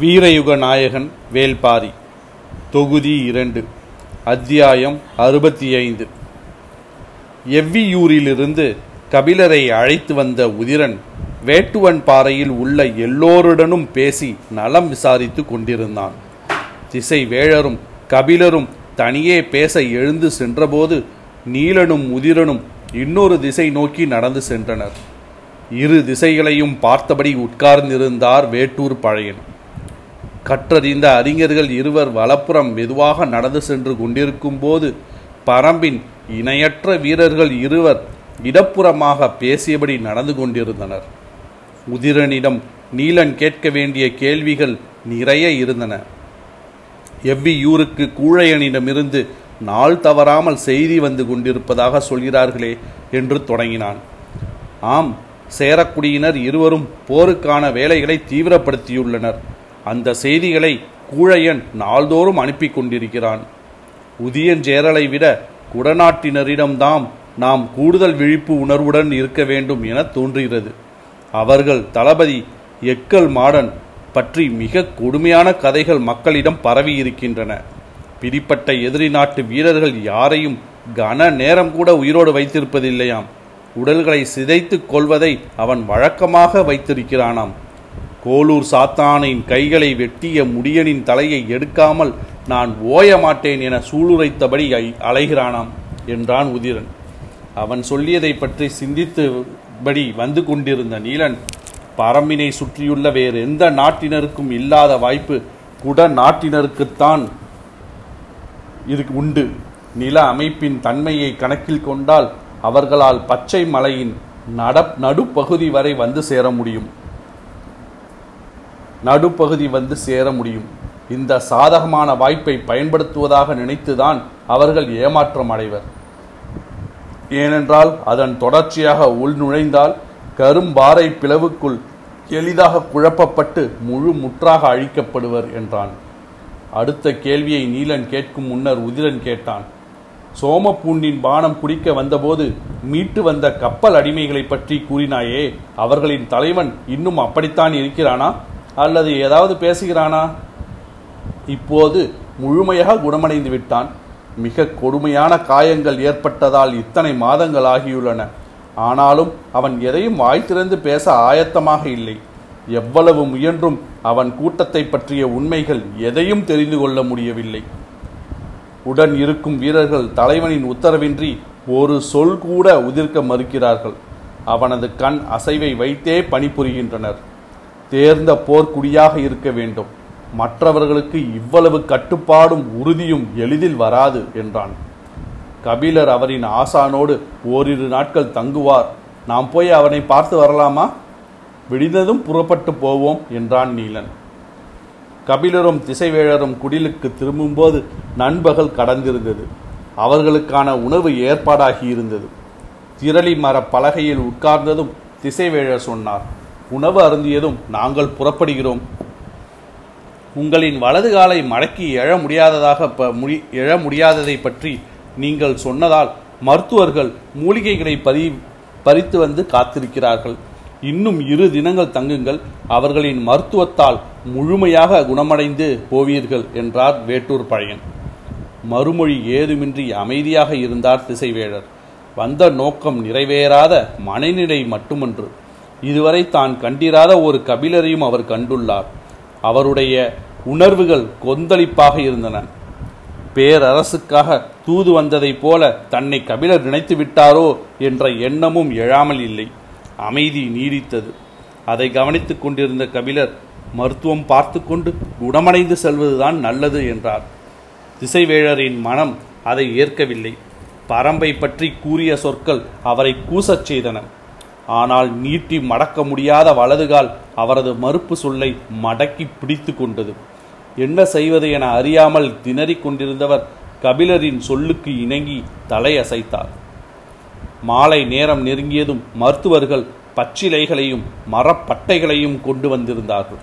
வீரயுக நாயகன் வேல்பாரி. தொகுதி இரண்டு. அத்தியாயம் அறுபத்தி ஐந்து எவ்வியூரிலிருந்து கபிலரை அழைத்து வந்த உதிரன் வேட்டுவன் பாறையில் உள்ள எல்லோருடனும் பேசி நலம் விசாரித்து கொண்டிருந்தான். திசை வேழரும் கபிலரும் தனியே பேச எழுந்து சென்றபோது நீலனும் உதிரனும் இன்னொரு திசை நோக்கி நடந்து சென்றனர். இரு திசைகளையும் பார்த்தபடி உட்கார்ந்திருந்தார் வேட்டூர் பழையன். கற்றறிந்த அறிஞர்கள் இருவர் வலப்புறம் மெதுவாக நடந்து சென்று கொண்டிருக்கும் போது பரம்பின் இணையற்ற வீரர்கள் இருவர் இடப்புறமாக பேசியபடி நடந்து கொண்டிருந்தனர். உதிரனிடம் நீலன் கேட்க வேண்டிய கேள்விகள் நிறைய இருந்தன. எவ்வியூருக்கு கூழையனிடமிருந்து நாள் தவறாமல் செய்தி வந்து கொண்டிருப்பதாக சொல்கிறார்களே என்று தொடங்கினான். ஆம் சேரக்குடியினர் இருவரும் போருக்கான வேலைகளை தீவிரப்படுத்தியுள்ளனர். அந்த செய்திகளை கூழையன் நாள்தோறும் அனுப்பி கொண்டிருக்கிறான். உதியஞ்சேரலை விட குடநாட்டினரிடம்தாம் நாம் கூடுதல் விழிப்பு உணர்வுடன் இருக்க வேண்டும் என தோன்றுகிறது. அவர்கள் தளபதி எக்கல் மாடன் பற்றி மிக கொடுமையான கதைகள் மக்களிடம் பரவி இருக்கின்றன. பிடிப்பட்ட எதிரி நாட்டு வீரர்கள் யாரையும் கன நேரம் கூட உயிரோடு வைத்திருப்பதில்லையாம். உடல்களை சிதைத்து கொள்வதை அவன் வழக்கமாக வைத்திருக்கிறானாம். கோலூர் சாத்தானின் கைகளை வெட்டிய முடியனின் தலையை எடுக்காமல் நான் ஓய மாட்டேன் என சூளுரைத்தபடி அலைகிறானாம் என்றான் உதிரன். அவன் சொல்லியதை பற்றி சிந்தித்தபடி வந்து கொண்டிருந்த நீலன் பரம்பினை சுற்றியுள்ள வேறு எந்த நாட்டினருக்கும் இல்லாத வாய்ப்பு குட நாட்டினருக்குத்தான் இருக்கு உண்டு. நில அமைப்பின் தன்மையை கணக்கில் கொண்டால் அவர்களால் பச்சை மலையின் நட நடுப்பகுதி வரை வந்து சேர முடியும். நடுப்பகுதி வந்து சேர முடியும். இந்த சாதகமான வாய்ப்பை பயன்படுத்துவதாக நினைத்துதான் அவர்கள் ஏமாற்றம் அடைவர். ஏனென்றால் அதன் தொடர்ச்சியாக உள் நுழைந்தால் கரும்பாறை பிளவுக்குள் எளிதாக குழப்பப்பட்டு முழு முற்றாக அழிக்கப்படுவர் என்றான். அடுத்த கேள்வியை நீலன் கேட்கும் முன்னர் உதிரன் கேட்டான். சோமப்பூண்டின் பானம் குடிக்க வந்தபோது மீட்டு வந்த கப்பல் அடிமைகளை பற்றி கூறினாயே அவர்களின் தலைவன் இன்னும் அப்படித்தான் இருக்கிறானா? அல்லது ஏதாவது பேசுகிறானா? இப்போது முழுமையாக குணமடைந்து விட்டான். மிக கொடுமையான காயங்கள் ஏற்பட்டதால் இத்தனை மாதங்கள் ஆகியுள்ளன. ஆனாலும் அவன் எதையும் வாய் திறந்து பேச ஆயத்தமாக இல்லை. எவ்வளவு முயன்றும் அவன் கூட்டத்தை பற்றிய உண்மைகள் எதையும் தெரிந்து கொள்ள முடியவில்லை. உடன் இருக்கும் வீரர்கள் தலைவனின் உத்தரவின்றி ஒரு சொல் கூட உதிர்க்க மறுக்கிறார்கள். அவனது கண் அசைவை வைத்தே பணிபுரிகின்றனர். தேர்ந்த போர்க்குடியாக இருக்க வேண்டும். மற்றவர்களுக்கு இவ்வளவு கட்டுப்பாடும் உறுதியும் எளிதில் வராது என்றான். கபிலர் அவரின் ஆசானோடு ஓரிரு நாட்கள் தங்குவார். நாம் போய் அவனை பார்த்து வரலாமா? விடிந்ததும் புறப்பட்டு போவோம் என்றான் நீலன். கபிலரும் திசைவேழரும் குடிலுக்கு திரும்பும்போது நண்பகல் கடந்திருந்தது. அவர்களுக்கான உணவு ஏற்பாடாகி இருந்தது. திரளி மர பலகையில் உட்கார்ந்ததும் திசைவேழர் சொன்னார் உணவு அருந்தியதும் நாங்கள் புறப்படுகிறோம். உங்களின் வலது காலை மடக்கி எழ முடியாததாக முடி எழ முடியாததை பற்றி நீங்கள் சொன்னதால் மருத்துவர்கள் மூலிகைகளை பறி பறித்து வந்து காத்திருக்கிறார்கள். இன்னும் இரு தினங்கள் தங்குங்கள் அவர்களின் மருத்துவத்தால் முழுமையாக குணமடைந்து போவீர்கள் என்றார் வேட்டூர் பழையன். மறுமொழி ஏதுமின்றி அமைதியாக இருந்தார் திசைவேழர் வந்த நோக்கம் நிறைவேறாத மனநிலை மட்டுமன்று. இதுவரை தான் கண்டிராத ஒரு கபிலரையும் அவர் கண்டுள்ளார். அவருடைய உணர்வுகள் கொந்தளிப்பாக இருந்தன. பேரரசுக்காக தூது வந்ததைப் போல தன்னை கபிலர் நினைத்து விட்டாரோ என்ற எண்ணமும் எழாமல் இல்லை. அமைதி நீடித்தது. அதை கவனித்துக் கொண்டிருந்த கபிலர் மருத்துவம் பார்த்து கொண்டு குணமடைந்து செல்வதுதான் நல்லது என்றார். திசைவேழரின் மனம் அதை ஏற்கவில்லை. பரம்பை பற்றி கூறிய சொற்கள் அவரை கூசச் செய்தன. ஆனால் நீட்டி மடக்க முடியாத வலதுகால் அவரது மறுப்பு சொல்லை மடக்கி பிடித்து கொண்டது. என்ன செய்வது என அறியாமல் திணறிக் கொண்டிருந்தவர் கபிலரின் சொல்லுக்கு இணங்கி தலையசைத்தார். மாலை நேரம் நெருங்கியதும் மருத்துவர்கள் பச்சிலைகளையும் மரப்பட்டைகளையும் கொண்டு வந்திருந்தார்கள்.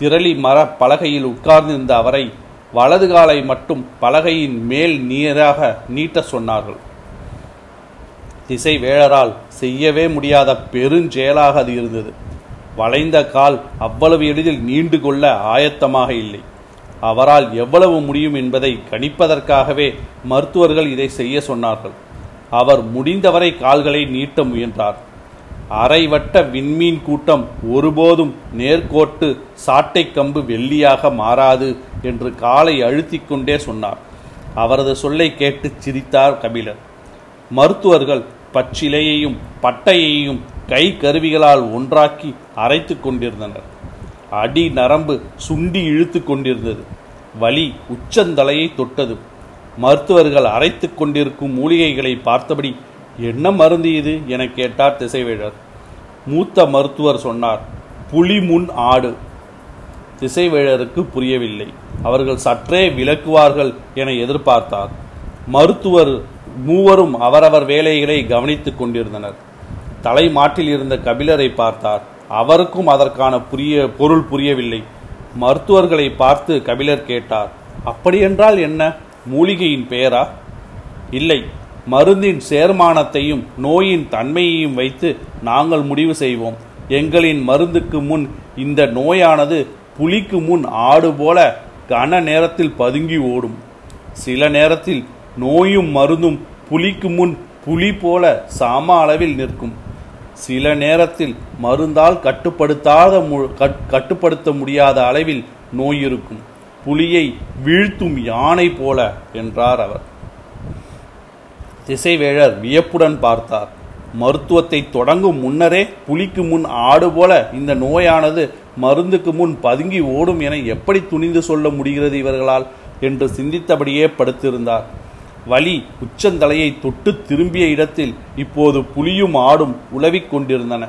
திரளி மர பலகையில் உட்கார்ந்திருந்த அவரை வலது காலை மட்டும் பலகையின் மேல் நீராக நீட்ட சொன்னார்கள். திசைவேழரால் செய்யவே முடியாத பெருஞ்செயலாக அது இருந்தது. வளைந்த கால் அவ்வளவு எளிதில் நீண்டு கொள்ள ஆயத்தமாக இல்லை. அவரால் எவ்வளவு முடியும் என்பதை கணிப்பதற்காகவே மருத்துவர்கள் இதை செய்ய சொன்னார்கள். அவர் முடிந்தவரை கால்களை நீட்ட முயன்றார். அரைவட்ட விண்மீன் கூட்டம் ஒருபோதும் நேர்கோட்டு சாட்டை கம்பு வெள்ளியாக மாறாது என்று காலை அழுத்திக் கொண்டே சொன்னார். அவரது சொல்லை கேட்டு சிரித்தார் கபிலர். மருத்துவர்கள் பச்சிலையையும் பட்டையையும் கை கருவிகளால் ஒன்றாக்கி அரைத்து கொண்டிருந்தனர். அடி நரம்பு சுண்டி இழுத்து கொண்டிருந்தது. வலி உச்சந்தலையை தொட்டது. மருத்துவர்கள் அரைத்து கொண்டிருக்கும் மூலிகைகளை பார்த்தபடி என்ன மருந்து இது? என கேட்டார் திசைவேழர் மூத்த மருத்துவர் சொன்னார் புலி முன் ஆடு. திசைவேழருக்கு புரியவில்லை. அவர்கள் சற்றே விளக்குவார்கள் என எதிர்பார்த்தார். மருத்துவர் மூவரும் அவரவர் வேலைகளை கவனித்துக் கொண்டிருந்தனர். தலை மாட்டில் இருந்த கபிலரை பார்த்தார். அவருக்கும் அதற்கான புரிய பொருள் புரியவில்லை. மருத்துவர்களை பார்த்து கபிலர் கேட்டார் அப்படியென்றால் என்ன? மூலிகையின் பெயரா? இல்லை. மருந்தின் சேர்மானத்தையும் நோயின் தன்மையையும் வைத்து நாங்கள் முடிவு செய்வோம். எங்களின் மருந்துக்கு முன் இந்த நோயானது புலிக்கு முன் ஆடு போல கன நேரத்தில் பதுங்கி ஓடும். சில நேரத்தில் நோயும் மருந்தும் புலிக்கு முன் புலி போல சம அளவில் நிற்கும். சில நேரத்தில் மருந்தால் கட்டுப்படுத்தாத மு- கட்- கட்டுப்படுத்த முடியாத அளவில் நோய் இருக்கும். புலியை வீழ்த்தும் யானை போல என்றார் அவர். திசைவேழர் வியப்புடன் பார்த்தார். மருத்துவத்தை தொடங்கும் முன்னரே புலிக்கு முன் ஆடு போல இந்த நோயானது மருந்துக்கு முன் பதுங்கி ஓடும் என எப்படி துணிந்து சொல்ல முடிகிறது இவர்களால்? என்று சிந்தித்தபடியே படுத்திருந்தார். வலி உச்சந்தலையை தொட்டு திரும்பிய இடத்தில் இப்போது புலியும் ஆடும் உலவிக் கொண்டிருந்தன.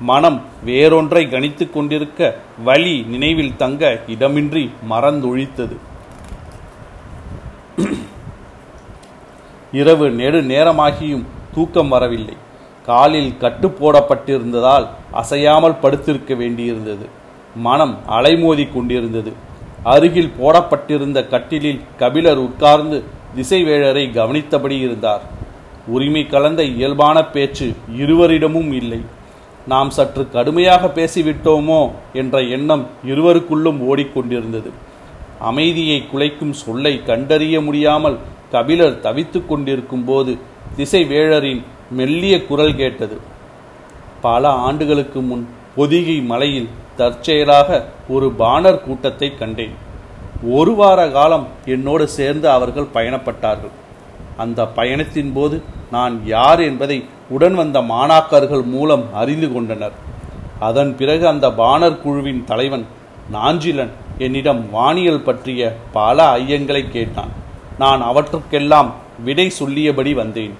மனம் வேறொன்றை கணித்துக் கொண்டிருக்க வலி நினைவில் தங்க இடமின்றி மறந்தொழித்தது. இரவு நெடு நேரமாகியும் தூக்கம் வரவில்லை. காலில் கட்டு போடப்பட்டிருந்ததால் அசையாமல் படுத்திருக்க வேண்டியிருந்தது. மனம் அலைமோதி கொண்டிருந்தது. அருகில் போடப்பட்டிருந்த கட்டிலில் கபிலர் உட்கார்ந்து திசைவேழரை கவனித்தபடி இருந்தார். உரிமை கலந்த இயல்பான பேச்சு இருவரிடமும் இல்லை. நாம் சற்று கடுமையாக பேசிவிட்டோமோ என்ற எண்ணம் இருவருக்குள்ளும் ஓடிக்கொண்டிருந்தது. அமைதியை குலைக்கும் சொல்லை கண்டறிய முடியாமல் கபிலர் தவித்து கொண்டிருக்கும் போது திசைவேழரின் மெல்லிய குரல் கேட்டது. பல ஆண்டுகளுக்கு முன் பொதிகை மலையில் தற்செயலாக ஒரு பாணர் கூட்டத்தை கண்டேன். ஒரு வார காலம் என்னோடு சேர்ந்து அவர்கள் பயணப்பட்டார்கள். அந்த பயணத்தின் போது நான் யார் என்பதை உடன் வந்த மாணாக்கர்கள் மூலம் அறிந்து கொண்டனர். அதன் பிறகு அந்த பாணர் குழுவின் தலைவன் நாஞ்சிலன் என்னிடம் வானியல் பற்றிய பல ஐயங்களை கேட்டான். நான் அவற்றுக்கெல்லாம் விடை சொல்லியபடி வந்தேன்.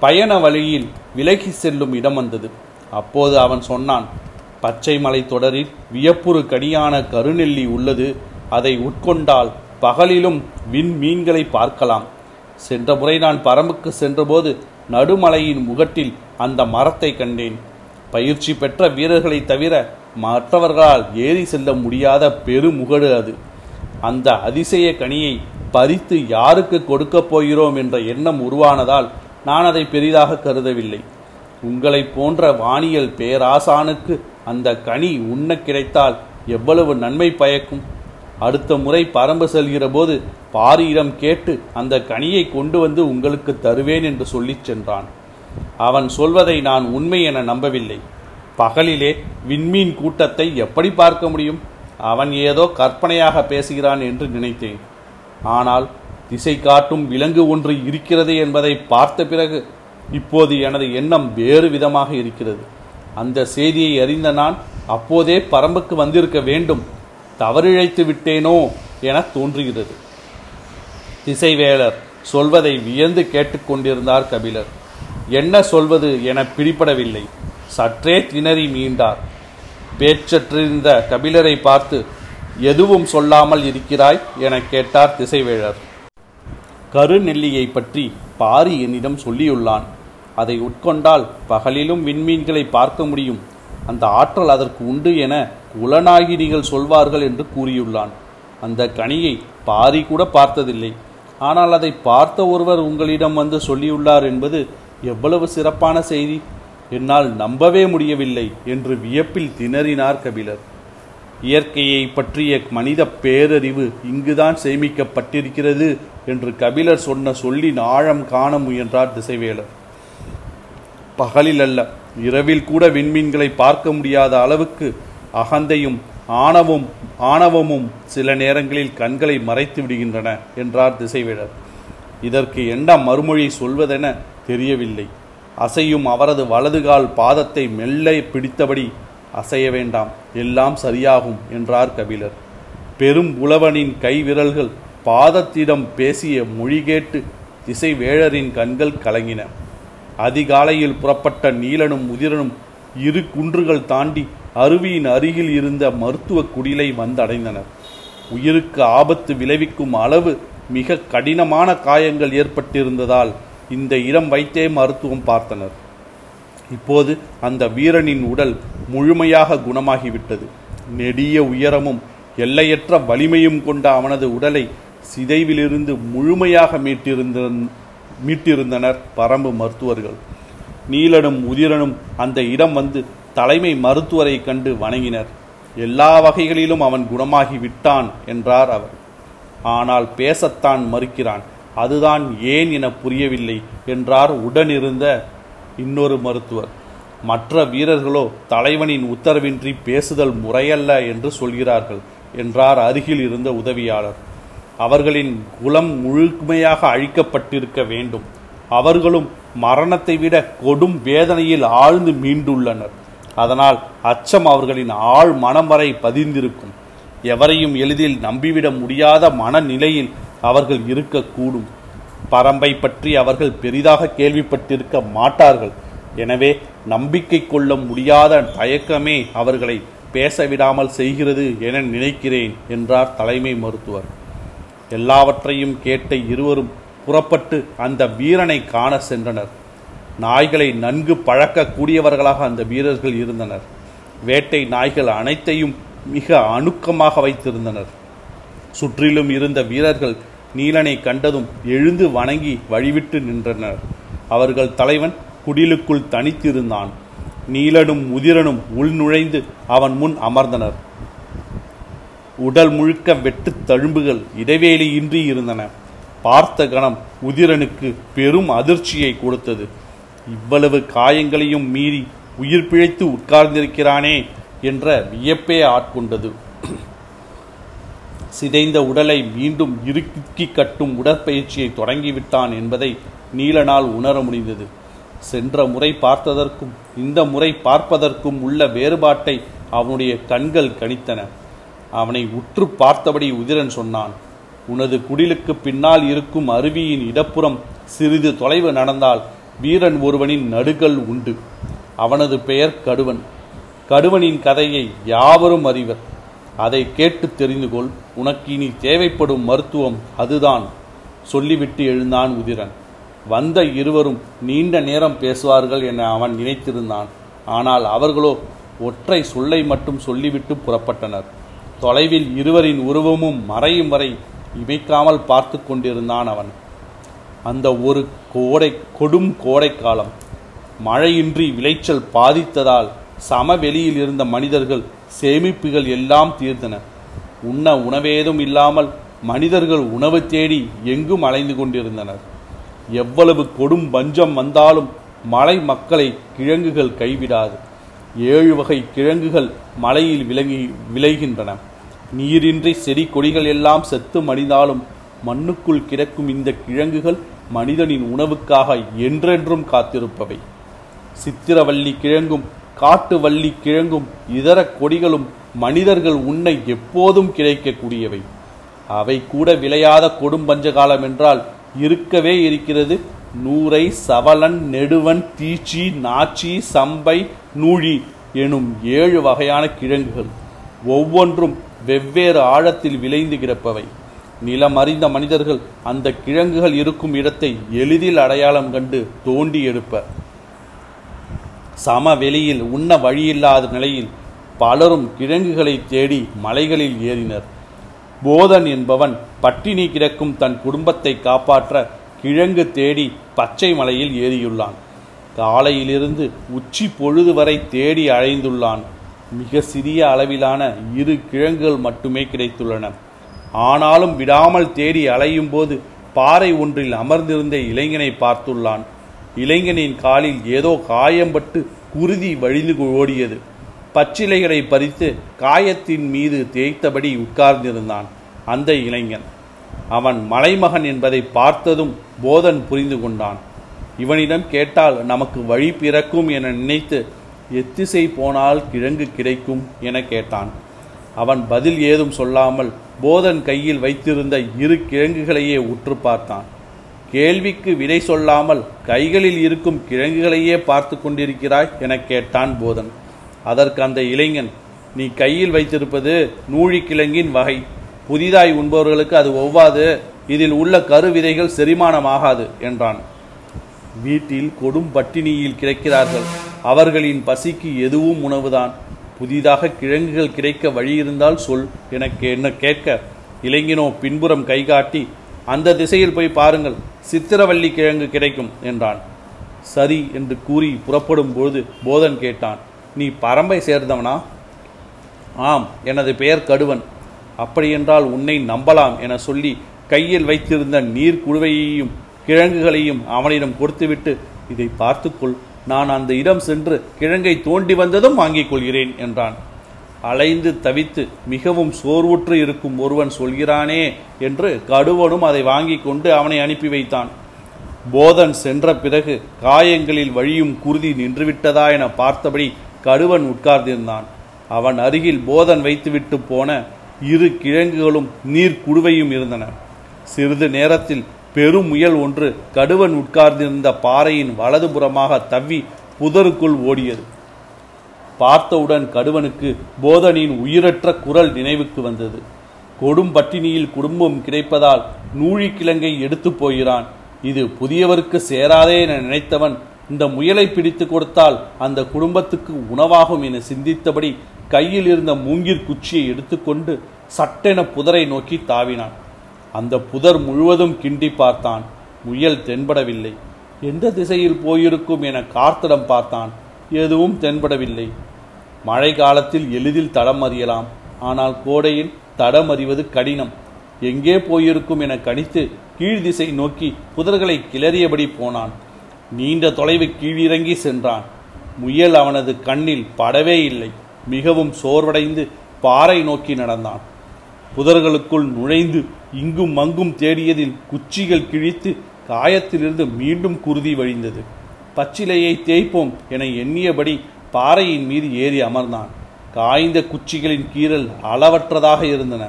பயண வழியில் விலகி செல்லும் இடம் வந்தது. அப்போது அவன் சொன்னான் பச்சை மலை தொடரில் வியப்புறு கனியான கருநெல்லி உள்ளது. அதை உட்கொண்டால் பகலிலும் விண்மீன்களை பார்க்கலாம். சென்ற முறை நான் பரம்புக்கு சென்றபோது நடுமலையின் முகட்டில் அந்த மரத்தை கண்டேன். பயிற்சி பெற்ற வீரர்களை தவிர மற்றவர்களால் ஏறி செல்ல முடியாத பெருமுகடு அது. அந்த அதிசய கனியை பறித்து யாருக்கு கொடுக்கப் போகிறோம் என்ற எண்ணம் உருவானதால் நான் அதை பெரிதாக கருதவில்லை. உங்களைப் போன்ற வானியல் பேராசானுக்கு அந்த கனி உண்ண கிடைத்தால் எவ்வளவு நன்மை பயக்கும்? அடுத்த முறை பரம்பு செல்கிற போது பாரியிடம் கேட்டு அந்த கனியை கொண்டு வந்து உங்களுக்கு தருவேன் என்று சொல்லிச் சென்றான். அவன் சொல்வதை நான் உண்மை என நம்பவில்லை. பகலிலே விண்மீன் கூட்டத்தை எப்படி பார்க்க முடியும்? அவன் ஏதோ கற்பனையாக பேசுகிறான் என்று நினைத்தேன். ஆனால் திசை காட்டும் விலங்கு ஒன்று இருக்கிறது என்பதை பார்த்த பிறகு இப்போது எனது எண்ணம் வேறு விதமாக இருக்கிறது. அந்த செய்தியை அறிந்த நான் அப்போதே பரம்புக்கு வந்திருக்க வேண்டும் தவறிழைத்து விட்டேனோ என தோன்றுகிறது. திசைவேலர் சொல்வதை வியந்து கேட்டுக்கொண்டிருந்தார் கபிலர். என்ன சொல்வது என பிடிபடவில்லை. சற்றே திணறி மீண்டார். பேச்சற்றிருந்த கபிலரை பார்த்து எதுவும் சொல்லாமல் இருக்கிறாய்? என கேட்டார் திசைவேழர் கருநெல்லியை பற்றி பாரி என்னிடம் சொல்லியுள்ளான். அதை உட்கொண்டால் பகலிலும் விண்மீன்களை பார்க்க முடியும். அந்த ஆற்றல் அதற்கு உண்டு என உலநாகினிகள் சொல்வார்கள் என்று கூறியுள்ளான். அந்த கனியை பாரி கூட பார்த்ததில்லை. ஆனால் அதை பார்த்த ஒருவர் உங்களிடம் வந்து சொல்லியுள்ளார் என்பது எவ்வளவு சிறப்பான செய்தி. என்னால் நம்பவே முடியவில்லை என்று வியப்பில் திணறினார் கபிலர். இயற்கையை பற்றிய மனித பேரறிவு இங்குதான் சேமிக்கப்பட்டிருக்கிறது என்று கபிலர் சொன்ன சொல்லின் ஆழம் காண முயன்றார் திசைவேலர். பகலில் அல்ல இரவில் கூட விண்மீன்களை பார்க்க முடியாத அளவுக்கு அகந்தையும் ஆணவம் ஆணவமும் சில நேரங்களில் கண்களை மறைத்து விடுகின்றன என்றார் திசைவேழர் இதற்கு என்ன மறுமொழி சொல்வதென தெரியவில்லை. அசையும் அவரது வலதுகால் பாதத்தை மெல்ல பிடித்தபடி அசைய வேண்டாம் எல்லாம் சரியாகும் என்றார் கபிலர். பெரும் உழவனின் கைவிரல்கள் பாதத்திடம் பேசிய மொழி கேட்டு திசைவேழரின் கண்கள் கலங்கின. அதிகாலையில் புறப்பட்ட நீலனும் உதிரனும் இரு குன்றுகள் தாண்டி அருவியின் அருகில் இருந்த மருத்துவ குடிலை வந்தடைந்தனர். உயிருக்கு ஆபத்து விளைவிக்கும் அளவு மிக கடினமான காயங்கள் ஏற்பட்டிருந்ததால் இந்த இடம் வைத்தே மருத்துவம் பார்த்தனர். இப்போது அந்த வீரனின் உடல் முழுமையாக குணமாகிவிட்டது. நெடிய உயரமும் எல்லையற்ற வலிமையும் கொண்ட அவனது உடலை சிதைவிலிருந்து முழுமையாக மீட்டிருந்த மீட்டிருந்தனர் பரம்பு மருத்துவர்கள். நீலனும் உதிரனும் அந்த இடம் வந்து தலைமை மருத்துவரை கண்டு வணங்கினர். எல்லா வகைகளிலும் அவன் குணமாகி விட்டான் என்றார் அவர். ஆனால் பேசத்தான் மறுக்கிறான். அதுதான் ஏன் என புரியவில்லை என்றார் உடனிருந்த இன்னொரு மருத்துவர். மற்ற வீரர்களோ தலைவனின் உத்தரவின்றி பேசுதல் முறையல்ல என்று சொல்கிறார்கள் என்றார் அருகில் இருந்த உதவியாளர். அவர்களின் குலம் முழுமையாக அழிக்கப்பட்டிருக்க வேண்டும். அவர்களும் மரணத்தை விட கொடும் வேதனையில் ஆழ்ந்து மீண்டுள்ளனர். அதனால் அச்சம் அவர்களின் ஆழ் மனம் வரை பதிந்திருக்கும். எவரையும் எளிதில் நம்பிவிட முடியாத மனநிலையில் அவர்கள் இருக்கக்கூடும். பரம்பை பற்றி அவர்கள் பெரிதாக கேள்விப்பட்டிருக்க மாட்டார்கள். எனவே நம்பிக்கை கொள்ள முடியாத தயக்கமே அவர்களை பேசவிடாமல் செய்கிறது என நினைக்கிறேன் என்றார் தலைமை மருத்துவர். எல்லாவற்றையும் கேட்ட இருவரும் புறப்பட்டு அந்த வீரனை காண சென்றனர். நாய்களை நன்கு பழக்கக்கூடியவர்களாக அந்த வீரர்கள் இருந்தனர். வேட்டை நாய்கள் அனைத்தையும் மிக அணுக்கமாக வைத்திருந்தனர். சுற்றிலும் இருந்த வீரர்கள் நீலனை கண்டதும் எழுந்து வணங்கி வழிவிட்டு நின்றனர். அவர்கள் தலைவன் குடிலுக்குள் தனித்திருந்தான். நீலனும் உதிரனும் உள்நுழைந்து அவன் முன் அமர்ந்தனர். உடல் முழுக்க வெட்டுத் தழும்புகள் இடைவேளையின்றி இருந்தன. பார்த்த கணம் உதிரனுக்கு பெரும் அதிர்ச்சியை கொடுத்தது. இவ்வளவு காயங்களையும் மீறி உயிர் பிழைத்து உட்கார்ந்திருக்கிறானே என்ற வியப்பே ஆட்கொண்டது. சிதைந்த உடலை மீண்டும் இறுக்கி கட்டும் உடற்பயிற்சியை தொடங்கிவிட்டான் என்பதை நீலனால் உணர முடிந்தது. சென்ற முறை பார்த்ததற்கும் இந்த முறை பார்ப்பதற்கும் உள்ள வேறுபாட்டை அவனுடைய கண்கள் கணித்தன. அவனை உற்று பார்த்தபடி உதிரன் சொன்னான் உனது குடிலுக்கு பின்னால் இருக்கும் அருவியின் இடப்புறம் சிறிது தொலைவு நடந்தால் வீரன் ஒருவனின் நடுகள் உண்டு. அவனது பெயர் கடுவன். கடுவனின் கதையை யாவரும் அறிவர். அதை கேட்டு தெரிந்து கொள். உனக்கு இனி தேவைப்படும் மருத்துவம் அதுதான் சொல்லிவிட்டு எழுந்தான் உதிரன். வந்த இருவரும் நீண்ட நேரம் பேசுவார்கள் என அவன் நினைத்திருந்தான். ஆனால் அவர்களோ ஒற்றை சொல்லை மட்டும் சொல்லிவிட்டு புறப்பட்டனர். தொலைவில் இருவரின் உருவமும் மறையும் வரை இமைக்காமல் பார்த்து கொண்டிருந்தான் அவன். அந்த ஒரு கோடை கொடும் கோடைக்காலம் மழையின்றி விளைச்சல் பாதித்ததால் சமவெளியில் இருந்த மனிதர்கள் சேமிப்புகள் எல்லாம் தீர்ந்தன. உண்ண உணவேதும் இல்லாமல் மனிதர்கள் உணவு தேடி எங்கும் அலைந்து கொண்டிருந்தனர். எவ்வளவு கொடும் பஞ்சம் வந்தாலும் மலை மக்களை கிழங்குகள் கைவிடாது. ஏழு வகை கிழங்குகள் மலையில் விளங்கி விளைகின்றன. நீரின்றி செடி கொடிகள் எல்லாம் செத்து மடிந்தாலும் மண்ணுக்குள் கிடக்கும் இந்த கிழங்குகள் மனிதனின் உணவுக்காக என்றென்றும் காத்திருப்பவை. சித்திரவள்ளி கிழங்கும் காட்டு வள்ளி கிழங்கும் இதர கொடிகளும் மனிதர்கள் உண்ண எப்போதும் கிடைக்கக்கூடியவை. அவை கூட விளையாத கொடும் பஞ்சகாலம் என்றால் இருக்கவே இருக்கிறது. நூரை சவலன் நெடுவன் தீச்சி நாச்சி சம்பை நூழி எனும் ஏழு வகையான கிழங்குகள். ஒவ்வொன்றும் வெவ்வேறு ஆழத்தில் விளைந்து கிடப்பவை. நிலம் அறிந்த மனிதர்கள் அந்த கிழங்குகள் இருக்கும் இடத்தை எளிதில் அடையாளம் கண்டு தோண்டி எடுப்பர் சமவெளியில் உண்ண வழியில்லாத நிலையில் பலரும் கிழங்குகளை தேடி மலைகளில் ஏறினர். போதன் என்பவன் பட்டினி கிடக்கும் தன் குடும்பத்தை காப்பாற்ற கிழங்கு தேடி பச்சை மலையில் ஏறியுள்ளான். காலையிலிருந்து உச்சி பொழுது வரை தேடி அழைந்துள்ளான் மிக சிறிய அளவிலான இரு கிழங்குகள் மட்டுமே கிடைத்துள்ளன. ஆனாலும் விடாமல் தேடி அலையும் போது பாறை ஒன்றில் அமர்ந்திருந்த இளைஞனை பார்த்துள்ளான். இளைஞனின் காலில் ஏதோ காயம்பட்டு குருதி வழிந்து ஓடியது. பச்சிலைகளை பறித்து காயத்தின் மீது தேய்த்தபடி உட்கார்ந்திருந்தான் அந்த இளைஞன். அவன் மலைமகன் என்பதை பார்த்ததும் போதன் புரிந்து கொண்டான். இவனிடம் கேட்டால் நமக்கு வழி பிறக்கும் என நினைத்து எத்திசை போனால் கிழங்கு கிடைக்கும் என கேட்டான். அவன் பதில் ஏதும் சொல்லாமல் போதன் கையில் வைத்திருந்த இரு கிழங்குகளையே உற்று பார்த்தான். கேள்விக்கு விடை சொல்லாமல் கைகளில் இருக்கும் கிழங்குகளையே பார்த்து கொண்டிருக்கிறாய் என கேட்டான் போதன். அதற்கு அந்த இளைஞன் நீ கையில் வைத்திருப்பது நூழி கிழங்கின் வகை. புதிதாய் உண்பவர்களுக்கு அது ஒவ்வாது. இதில் உள்ள கரு விதைகள் செரிமானமாகாது என்றான். வீட்டில் கொடும் பட்டினியில் கிடைக்கிறார்கள். அவர்களின் பசிக்கு எதுவும் உணவுதான். புதிதாக கிழங்குகள் கிடைக்க வழி இருந்தால் சொல். எனக்கு என்ன கேட்க? இளைஞனோ பின்புறம் கைகாட்டி அந்த திசையில் போய் பாருங்கள் சித்திரவள்ளி கிழங்கு கிடைக்கும் என்றான். சரி என்று கூறி புறப்படும் பொழுது போதன் கேட்டான் நீ பரம்பை சேர்ந்தவனா? ஆம் எனது பெயர் கடுவன். அப்படியென்றால் உன்னை நம்பலாம் என சொல்லி கையில் வைத்திருந்த நீர் குழுவையையும் கிழங்குகளையும் அவனிடம் கொடுத்துவிட்டு இதை பார்த்துக்கொள். நான் அந்த இடம் சென்று கிழங்கை தோண்டி வந்ததும் வாங்கிக் கொள்கிறேன் என்றான். அலைந்து தவித்து மிகவும் சோர்வுற்று இருக்கும் ஒருவன் சொல்கிறானே என்று கடுவனும் அதை வாங்கி கொண்டு அவனை அனுப்பி வைத்தான். போதன் சென்ற பிறகு காயங்களில் வழியும் குருதி நின்றுவிட்டதா என பார்த்தபடி கடுவன் உட்கார்ந்திருந்தான். அவன் அருகில் போதன் வைத்துவிட்டு போன இரு கிழங்குகளும் நீர் குடுவையும் இருந்தன. சிறிது நேரத்தில் பெரும் முயல் ஒன்று கடுவன் உட்கார்ந்திருந்த பாறையின் வலதுபுறமாக தவ்வி புதருக்குள் ஓடியது. பார்த்தவுடன் கடுவனுக்கு போதனின் உயிரற்ற குரல் நினைவுக்கு வந்தது. கொடும் பட்டினியில் குடும்பம் கிடைப்பதால் நூழிக்கிழங்கை எடுத்து போகிறான். இது புதியவருக்கு சேராதே என நினைத்தவன் இந்த முயலை பிடித்து கொடுத்தால் அந்த குடும்பத்துக்கு உணவாகும் என சிந்தித்தபடி கையில் இருந்த மூங்கிற் குச்சியை எடுத்துக்கொண்டு சட்டென புதரை நோக்கி தாவினான். அந்த புதர் முழுவதும் கிண்டி பார்த்தான். முயல் தென்படவில்லை. எந்த திசையில் போயிருக்கும் என கார்த்திடம் பார்த்தான். எதுவும் தென்படவில்லை. மழை காலத்தில் எளிதில் தடம் அறியலாம். ஆனால் கோடையில் தடம் அறிவது கடினம். எங்கே போயிருக்கும் என கணித்து கீழ் திசை நோக்கி புதர்களை கிளறியபடி போனான். நீண்ட தொலைவு கீழிறங்கி சென்றான். முயல் அவனது கண்ணில் படவே இல்லை. மிகவும் சோர்வடைந்து பாறை நோக்கி நடந்தான். புதர்களுக்குள் நுழைந்து இங்கும் அங்கும் தேடியதில் குச்சிகள் கிழித்து காயத்திலிருந்து மீண்டும் குருதி வழிந்தது. பச்சிலையை தேய்ப்போம் என எண்ணியபடி பாறையின் மீது ஏறி அமர்ந்தான். காய்ந்த குச்சிகளின் கீறல் அளவற்றதாக இருந்தன.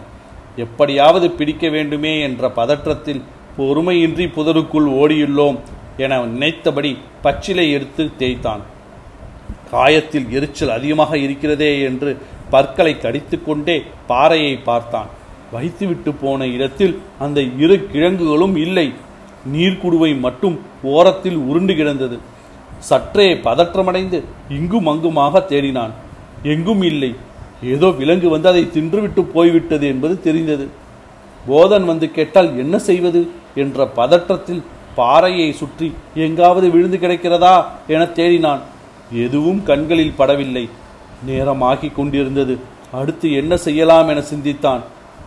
எப்படியாவது பிடிக்க வேண்டுமே என்ற பதற்றத்தில் பொறுமையின்றி புதருக்குள் ஓடியுள்ளோம் என நினைத்தபடி பச்சிலை எடுத்து தேய்த்தான். காயத்தில் எரிச்சல் அதிகமாக இருக்கிறதே என்று பற்களை கடித்துக்கொண்டே பாறையை பார்த்தான். வைத்துவிட்டு போன இடத்தில் அந்த இரு கிழங்குகளும் இல்லை. நீர்க்குடுவை மட்டும் ஓரத்தில் உருண்டு கிடந்தது. சற்றே பதற்றமடைந்து இங்கும் அங்குமாக தேடினான். எங்கும் இல்லை. ஏதோ விலங்கு வந்து அதை தின்றுவிட்டு போய்விட்டது என்பது தெரிந்தது. போதன் வந்து கேட்டால் என்ன செய்வது? என்ற பதற்றத்தில் பாறையை சுற்றி எங்காவது விழுந்து கிடக்கிறதா என தேடினான். எதுவும் கண்களில் படவில்லை. நேரமாகிக் கொண்டிருந்தது. அடுத்து என்ன செய்யலாம் என சிந்தித்தான்.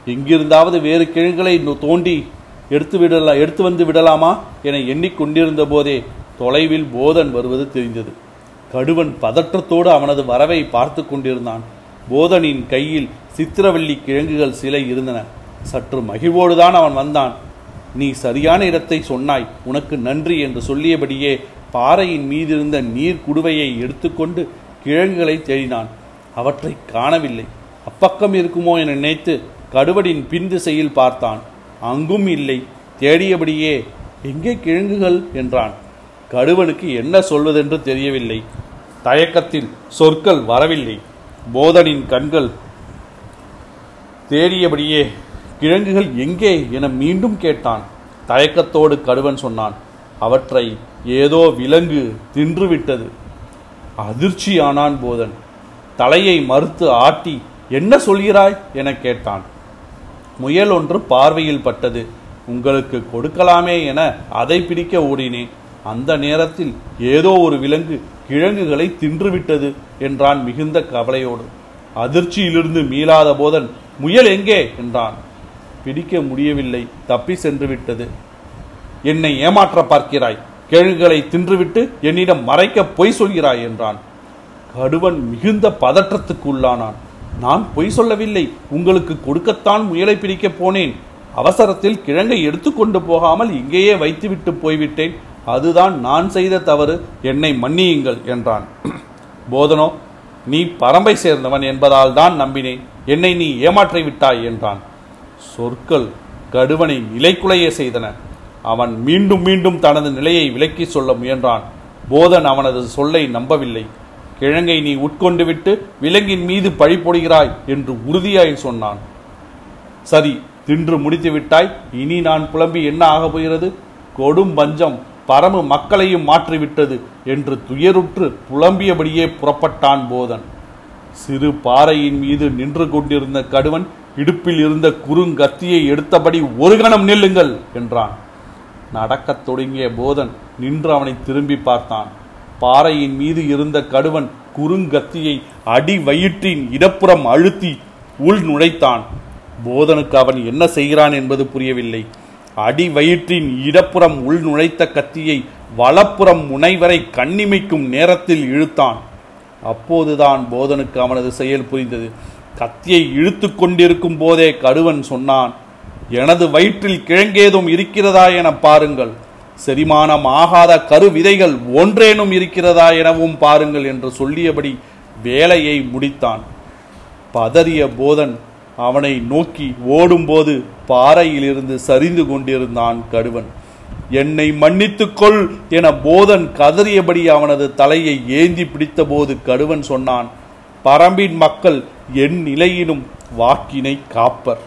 எங்கிருந்தாவது வேறு கிழங்குகளை தோண்டி எடுத்து விடலாம் எடுத்து வந்து விடலாமா என எண்ணிக்கொண்டிருந்த போதே தொலைவில் போதன் வருவது தெரிந்தது. கடுவன் பதற்றத்தோடு அவனது வரவை பார்த்து கொண்டிருந்தான். போதனின் கையில் சித்திரவள்ளி கிழங்குகள் சிலை இருந்தன. சற்று மகிழ்வோடுதான் அவன் வந்தான். நீ சரியான இடத்தை சொன்னாய். உனக்கு நன்றி என்று சொல்லியபடியே பாறையின் மீதிருந்த நீர் குடுவையை எடுத்துக்கொண்டு கிழங்குகளை தேடினான். அவற்றை காணவில்லை. அப்பக்கம் இருக்குமோ என நினைத்து கடுவடின் பின் திசையில் பார்த்தான். அங்கும் இல்லை. தேடியபடியே எங்கே கிழங்குகள்? என்றான். கடுவனுக்கு என்ன சொல்வதென்று தெரியவில்லை. தயக்கத்தில் சொற்கள் வரவில்லை. போதனின் கண்கள் தேடியபடியே கிழங்குகள் எங்கே? என மீண்டும் கேட்டான். தயக்கத்தோடு கடுவன் சொன்னான். அவற்றை ஏதோ விலங்கு தின்றுவிட்டது. அதிர்ச்சியானான் போதன். தலையை மறுத்து ஆட்டி என்ன சொல்கிறாய்? என கேட்டான். முயல் ஒன்று பார்வையில் பட்டது. உங்களுக்கு கொடுக்கலாமே என அதை பிடிக்க ஓடினேன். அந்த நேரத்தில் ஏதோ ஒரு விலங்கு கிழங்குகளை தின்றுவிட்டது என்றான் மிகுந்த கவலையோடு. அதிர்ச்சியிலிருந்து மீளாத போதன் முயல் எங்கே? என்றான். பிடிக்க முடியவில்லை. தப்பி சென்று விட்டது. என்னை ஏமாற்ற பார்க்கிறாய். கிழங்குகளை தின்றுவிட்டு என்னிடம் மறைக்க பொய் சொல்கிறாய் என்றான். கடுவன் மிகுந்த பதற்றத்துக்கு உள்ளானான் நான் பொய் சொல்லவில்லை. உங்களுக்கு கொடுக்கத்தான் முயலை பிடிக்கப் போனேன். அவசரத்தில் கிழங்கை எடுத்துக்கொண்டு போகாமல் இங்கேயே வைத்துவிட்டு போய்விட்டேன். அதுதான் நான் செய்த தவறு. என்னை மன்னியுங்கள் என்றான். போதனோ நீ பரம்பை சேர்ந்தவன் என்பதால் தான் நம்பினேன். என்னை நீ ஏமாற்றி விட்டாய் என்றான். சொற்கள் கடுவனை நிலைக்குலைய செய்தன. அவன் மீண்டும் மீண்டும் தனது நிலையை விலக்கி சொல்ல முயன்றான். போதன் அவனது சொல்லை நம்பவில்லை. கிழங்கை நீ உட்கொண்டு விட்டு விலங்கின் மீது பழி போடுகிறாய் என்று உறுதியாய் சொன்னான். சரி தின்று முடித்து விட்டாய். இனி நான் புலம்பி என்ன ஆகப் போகிறது? கொடும் பஞ்சம் பரமு மக்களையும் மாற்றிவிட்டது என்று துயருற்று புலம்பியபடியே புறப்பட்டான் போதன். சிறு பாறையின் மீது நின்று கொண்டிருந்த கடுவன் இடுப்பில் இருந்த குறுங்கத்தியை எடுத்தபடி ஒரு கணம் நில்லுங்கள் என்றான். நடக்கத் தொடங்கிய போதன் நின்று அவனை திரும்பி பார்த்தான். பாறையின் மீது இருந்த கடுவன் குறுங்கத்தியை அடி வயிற்றின் இடப்புறம் அழுத்தி உள் நுழைத்தான். போதனுக்கு அவன் என்ன செய்கிறான் என்பது புரியவில்லை. அடி வயிற்றின் இடப்புறம் உள் நுழைத்த கத்தியை வலப்புறம் முனைவரை கண்ணிமைக்கும் நேரத்தில் இழுத்தான். அப்போதுதான் போதனுக்கு அவனது செயல் புரிந்தது. கத்தியை இழுத்து கொண்டிருக்கும் போதே கடுவன் சொன்னான் எனது வயிற்றில் கிழங்கேதும் இருக்கிறதா என பாருங்கள். செரிமானம் ஆகாத கரு விதைகள் ஒன்றேனும் இருக்கிறதா எனவும் பாருங்கள் என்று சொல்லியபடி வேலையை முடித்தான். பதறிய போதன் அவனை நோக்கி ஓடும்போது பாறையிலிருந்து சரிந்து கொண்டிருந்தான் கடுவன். என்னை மன்னித்துக்கொள் என போதன் கதறியபடி அவனது தலையை ஏந்தி பிடித்தபோது கடுவன் சொன்னான் பரம்பின் மக்கள் என் நிலையிலும் வாக்கினை காப்பர்.